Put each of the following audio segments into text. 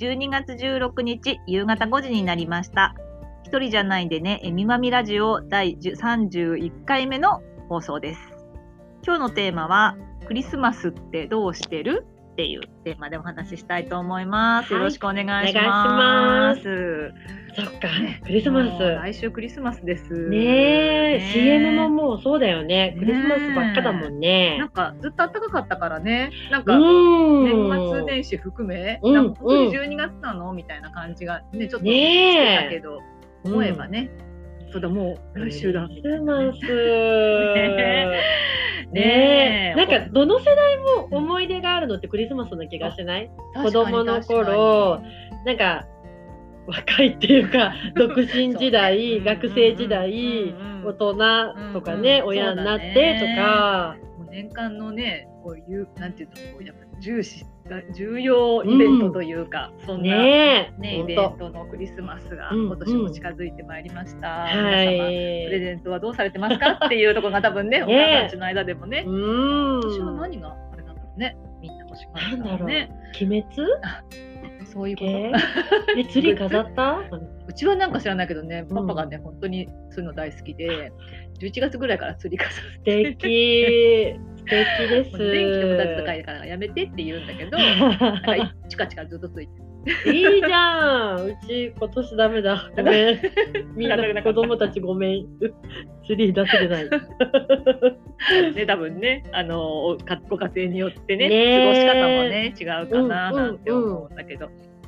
12月16日夕方5時になりました。一人じゃないでね、えみまみラジオ第31回目の放送です。今日のテーマは、クリスマスってどうしてる？っていうテーマでお話ししたいと思います。はいよろしくお願いします。そっか、クリスマス。来週クリスマスです。ねえ、ね CM ももうそうだよね。ねクリスマスばっかだもんね。なんかずっと暖かかったからね。なんうか、ん。年末年始含め、うんなんか本当に12月なの？みたいな感じがね、ちょっとねしてえたけど、思えばね、そうだ、もう来週だ。クリスマス。ねねえ。なんかか、どの世代も思い出があるのってクリスマスな気がしない？子供の頃、なんか、若いっていうか、独身時代、学生時代、うんうん大人とかうんね、うん。親になってとか、年間のね、こういう、なんていうの、こうやっぱ重視が、重要イベントというか、そんな。ねえ、ね、イ。ベントのクリスマスがうん今年も近づいてまいりました。は皆様プレい。ゼントはどうされてますかっていうところが多分ね、おね母さんたちの間でもね。今年は何があれなんだろうね、みんな欲しかったなんだろうね。鬼滅？そういうこ系と。え、ツリー飾った？うちはなんか知らないけどね、うんパパがね、本当にそういうの大好きで、11月ぐらいから釣り飾素って。敵。素敵です。電気友達とかいからやめてって言うんだけど、なんかいチカチカずっとついてる。いいじゃん。うち今年ダメだ。ごめん。みんな子供たちごめん。ツリー出せてない。ね、多分ね、あのご家庭によってね、ね過ごし方もね、違うかなうんなんて思うんだけど、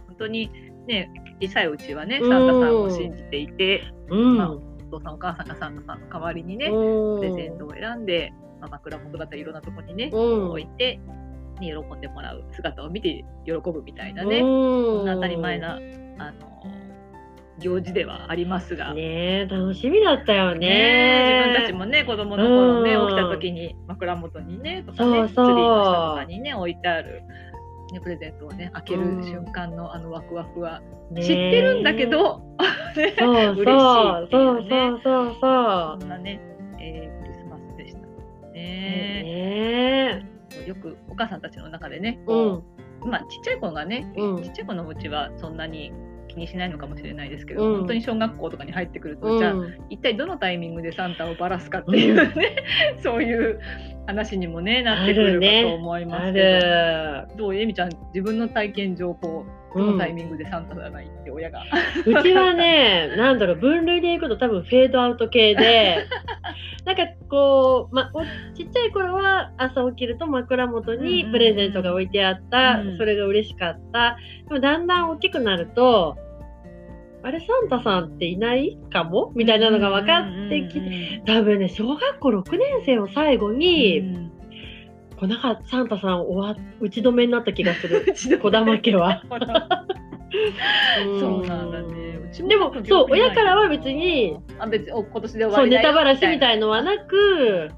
本当にね、小さいうちはね、うんサンタさんを信じていて、うん。まあお父さんお母さんがサンタさんの代わりにね、うんプレゼントを選んで、まあ、枕元だったりいろんなところにね、うん置いて、ね、喜んでもらう姿を見て喜ぶみたいなね、うん。そんな当たり前な、あの行事ではありますが、ねえ楽しみだったよね。ね。自分たちもね子供の頃ね、うん。起きた時に枕元にねとかねそうそう。ツリーの下とかにね置いてある、ね、プレゼントをね開けるうん瞬間のあのワクワクは知ってるんだけど、ねそうそう。嬉しいっていそううねそうそう。そそんなね、えークリスマスでしたう。ね。ねよくお母さんたちの中でね、え。うこん。うまあちっちゃい子がね、うん。ちっちゃい子のうちはそんなに気にしないのかもしれないですけど、うん。本当に小学校とかに入ってくると、うん。じゃあ一体どのタイミングでサンタをばらすかっていうね、そういう話にもねなってくるかと思いまあすけど、る。どうえみちゃん自分の体験上こうどのタイミングでサンタじゃないって親が、うちはね、なんだろう、分類でいくと多分フェードアウト系で、なんかこう、ま、おちっちゃい頃は朝起きると枕元にプレゼントが置いてあった、うん。それが嬉しかった。でもだんだん大きくなると、あれ、サンタさんっていないかも？みたいなのが分かってきて、て多分ね、小学校6年生を最後に、こうなんかサンタさん終わ打ち止めになった気がする。児玉家は。そうなんだね。でも、そう、親からは別に、あ別にお今年で終わりネタばらしみいたいのはなく、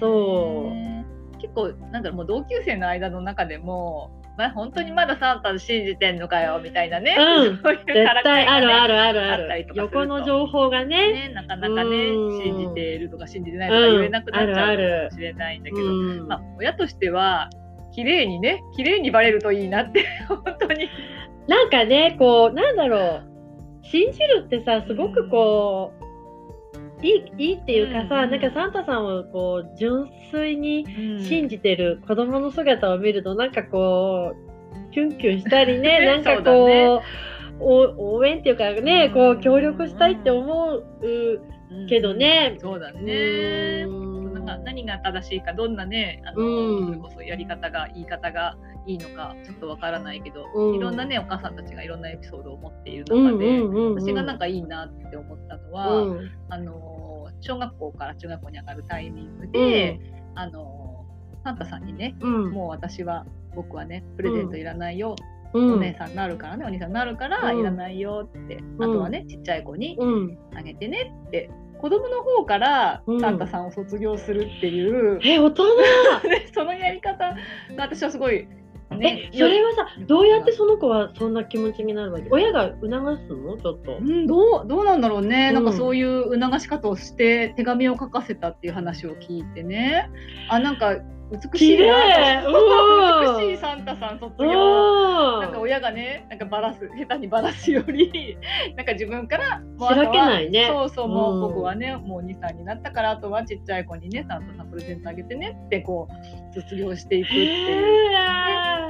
そね結構なんだろうもう同級生の間の中でも、まあ、本当にまだサンタ信じてんのかよみたいなね、うん。そういうう、絶対あるあるるあるああったりるとかすると。横の情報がね。ね、なかなかねうん。信じているとか信じてないとか言えなくなっちゃうかもしれないんだけうど、ん。まあ、親としては綺麗にね綺麗にバレるといいなって 本当になんかね、こう、なんだろう、信じるってさ、すごくこう、いいいいっていうかさ、うんなんかサンタさんをこう純粋に信じてる子供の姿を見るとなんかこうキュンキュンしたりね なんかこう、お応援っていうかね、こう協力したいって思うけどね。そうだね。何が正しいかどんなねあの、うん。それこそやり方が言い方がいいのかちょっとわからないけど、うん。いろんなねお母さんたちがいろんなエピソードを持っているうん中で、うんうんうん私がなんかいいなって思ったのは、うん。あの小学校から中学校に上がるタイミングで、あのサンタさんにね、うん。もう私は僕はねプレゼントいらないよ、うん。お姉さんになるからねお兄さんになるからうん。いらないよって、んあとはねちっちゃい子にうん。あげてねって子供の方からうん。サンタさんを卒業するっていう、え大人。で そのやり方が私はすごい、ね、えそれはさよどうやってその子はそんな気持ちになるわけ？親が促すの？ちょっと。うん、どうどうなんだろうね、うん。なんかそういう促し方をして手紙を書かせたっていう話を聞いてね。あなんか美しい綺な麗。うん美しいサンタさん卒業。なんかうん親がねなんかバラす下手にバラすより なんか自分からもうしらけないね。そうそうもううん。僕はねもう2歳になったからあとはちっちゃい子にねサンタさんプレゼントあげてねってこう卒業していくっていう。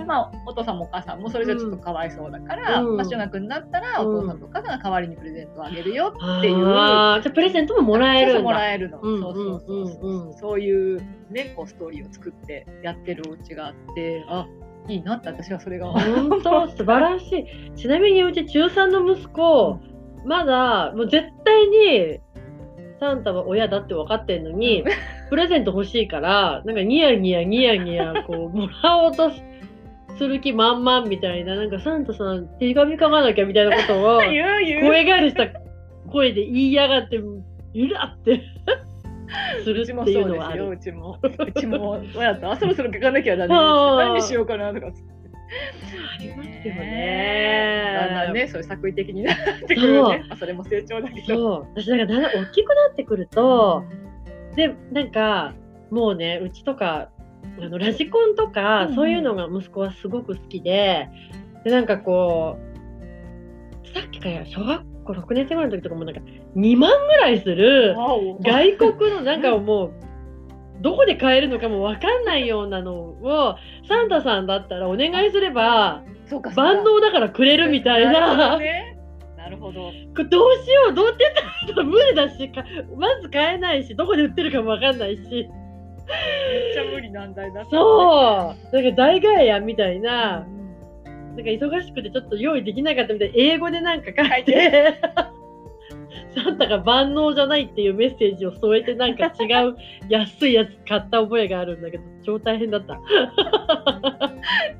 まあ、お父さんもお母さんもそれじゃちょっとかわいそうだから、うん。まあ、中学になったらお父さんとお母さんが代わりにプレゼントをあげるよっていう。あー。じゃあプレゼントももらえるもらえるの、うんそうそうそうそううんうんう。んそういうねこうストーリーを作ってやってるお家があってあいいなって私はそれが。本当？素晴らしい。ちなみにうち中3の息子、まだもう絶対にサンタは親だって分かってんのに、プレゼント欲しいから、なんかニヤニヤニヤニヤこうもらおうとすする気満々みたいな、なんかサンタさん手紙書かなきゃみたいなことを 声変わりした声で言いやがって、ゆらってするってうちもいうのはあそうですよ、る。うちも。うちも親と、あ、そろそろ書かなきゃダメですあー何にしようかなとかつって。ありますよねだんだんね、そういう作為的になってくるよね。まあそれも成長だけど。そう。私なんかだんだん大きくなってくると、で、なんか、もうね、うちとか、あのラジコンとか、そういうのが息子はすごく好きで、で、なんかこう、さっきから小学校6年生ぐらいの時とかもなんか2万ぐらいする外国のなんかもう、どこで買えるのかもわかんないようなのを、サンタさんだったらお願いすれば、万能だからくれるみたいなな。ね。なるほど。これどうしようどうやってたら無理だしかまず買えないしどこで売ってるかもわかんないしめっちゃ無理難題だった。そうなんか大概やみたいなう、んなんか忙しくてちょっと用意できなかったみたいな英語でなんか書いてサンタが万能じゃないっていうメッセージを添えてなんか違う安いやつ買った覚えがあるんだけど超大変だった。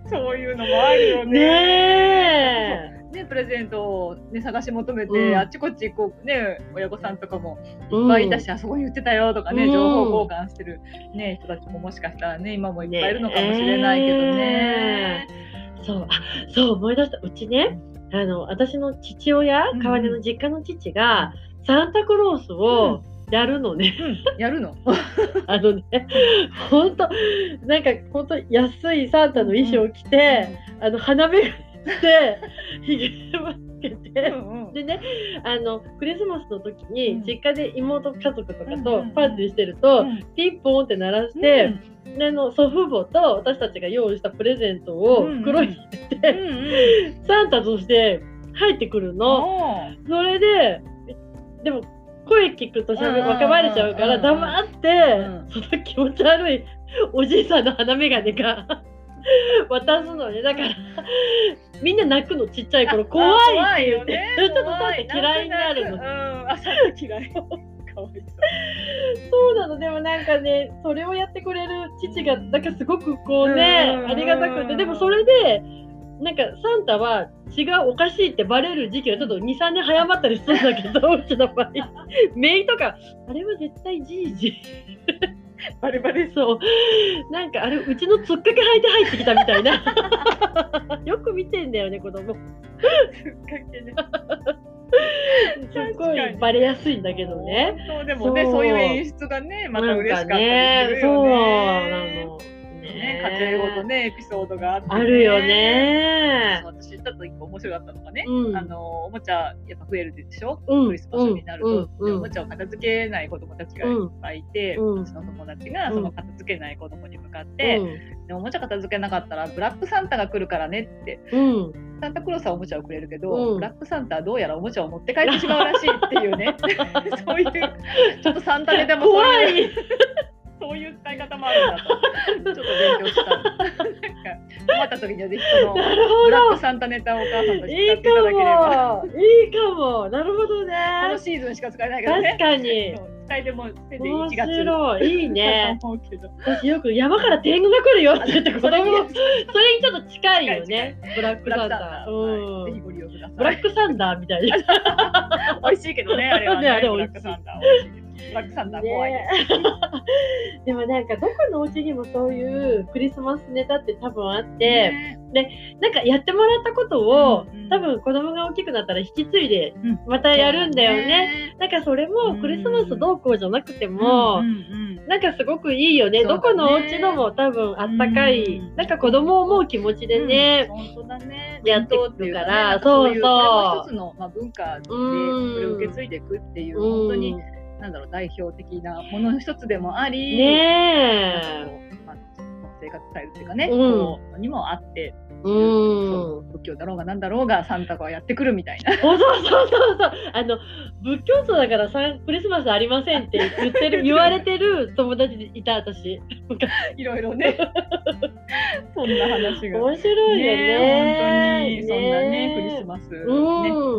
そういうのもあるよね。ねえ。ね、プレゼントを、ね、探し求めて、うん。あっちこっちこう、ね、親御さんとかもいうん。っぱいいたし、あそこに売ってたよとかね、うん。情報交換してる、ね、人たちももしかしたらね今もいっぱいいるのかもしれないけどね。そう、あ、そう思い出した。うちね、あの、私の父親うん、川根の実家の父が、サンタクロースをやるのね。うん、やるの？あのね、本当なんか本当安いサンタの衣装を着て、あの、鼻眼鏡して、ひげもつけうて、んうん。でね、あの、クリスマスの時うん。に、実家で妹家族とかうんうんとパーティーしてると、うん。ピンポンって鳴らして、の祖父母と私たちが用意したプレゼントを袋に入れて、うんうん。サンタとして入ってくるの。それで、でも声聞くとしゃべうん若ばれちゃうからうん黙って、うん。その気持ち悪いおじいさんの鼻眼鏡が 渡すのね。だから、みんな泣くのちっちゃい頃。怖いって言って、ちょっとサンタ嫌いになるの。うん、あ、サンタ嫌い。かわいそう。なの。でもなんかね、それをやってくれる父が、なんかすごくこうねう、んありがたくて、でもそれで、なんかサンタは違うおかしいってバレる時期がちょっと2、3年早まったりするんだけど、うちの場合。メイとか、あれは絶対じいじ。バレバレそう。なんかあれ、うちのつっかけ履いて入ってきたみたいな。よく見てんだよね、子供。つっかけね。すっごいバレやすいんだけどね。本当でもね、そうそういう演出がね、また嬉しかったりするなんかよね。ねそうなの。ね、家庭ごとね、エピソードがあって、ね。あるよねそう。私、ちょっと一個面白かったのがね、うんあの、おもちゃやっぱ増えるでしょ、うんクリスマスになると、うんおもちゃを片付けない子供たちがいっぱいいて、うん私の友達がうんその片付けない子供に向かって、うんでおもちゃ片付けなかったらブラックサンタが来るからねってうん。サンタクロースはおもちゃをくれるけど、うんブラックサンタはどうやらおもちゃを持って帰ってしまうらしいっていうね そういうちょっとサンタネタもそう怖いうい。そういう使い方もあるんだとちょっと勉強したなんか困った時にはぜひそのブラックど。サンタネタをお母さんと使っていただければかも。いいかも。なるほどね。このシーズンしか使えないからね確かに。使いでもせんで面1月白い。いいね。私よく山から天狗が来るよって言って子供 それにも、それにちょっと近いよね。ブラックサンダタ、ー。うん。はいぜひご利用くださいブラックサンダーみたいな。美味しいけどねあれはねねあれ美味しいブラックサンタ怖いですね。でもなんかどこのお家にもそういうクリスマスネタって多分あって、ね。なんかやってもらったことを、うんうん。多分子供が大きくなったら引き継いでうん。またやるんだよね。なんかそれもクリスマスどうこうじゃなくても、うんうんなんかすごくいいよね。ね。どこのお家のも多分あったかい、うんなんか子供を思う気持ちでね、うん本当だね。やっていく伝統っていうかからねそういう。そうそうこれも一つの、まあ、文化でそうんれを受け継いでいくっていう、うん。本当になんだろう代表的なものの一つでもあり、ねまあ、生活スタイルっていうかね、うんこうにもあって、うん。そう仏教だろうがなんだろうがサンタがやってくるみたいな そうそうそうそうそう。あの、仏教徒だからさクリスマスありませんって言ってる、言われてる友達でいた私。いろいろねそんな話が。面白いよね。ね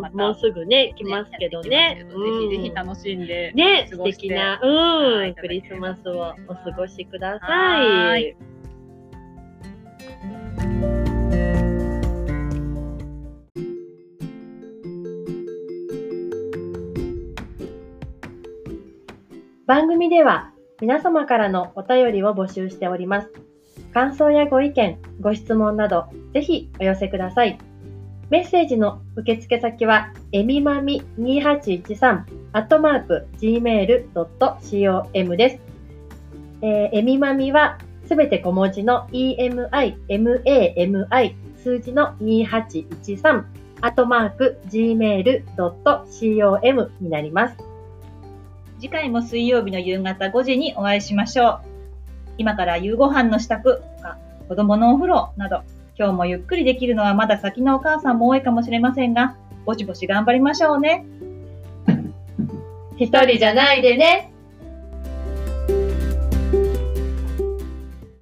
またもうすぐね、来ますけどね。やってきますけどぜひぜひ楽しんで、ね、素敵な、はうん、いクリスマスをお過ごしくだはさい。番組では皆様からのお便りを募集しております。感想やご意見、ご質問など、ぜひお寄せください。メッセージの受付先は、えみまみ2813、アットマーク、gmail.com です。えーえみまみは、すべて小文字の emi, mami, 数字の2813、アットマーク、gmail.com になります。次回も水曜日の夕方5時にお会いしましょう。今から夕ご飯の支度とか、子供のお風呂など、今日もゆっくりできるのはまだ先のお母さんも多いかもしれませんが、ぼちぼち頑張りましょうね。一人じゃないでね。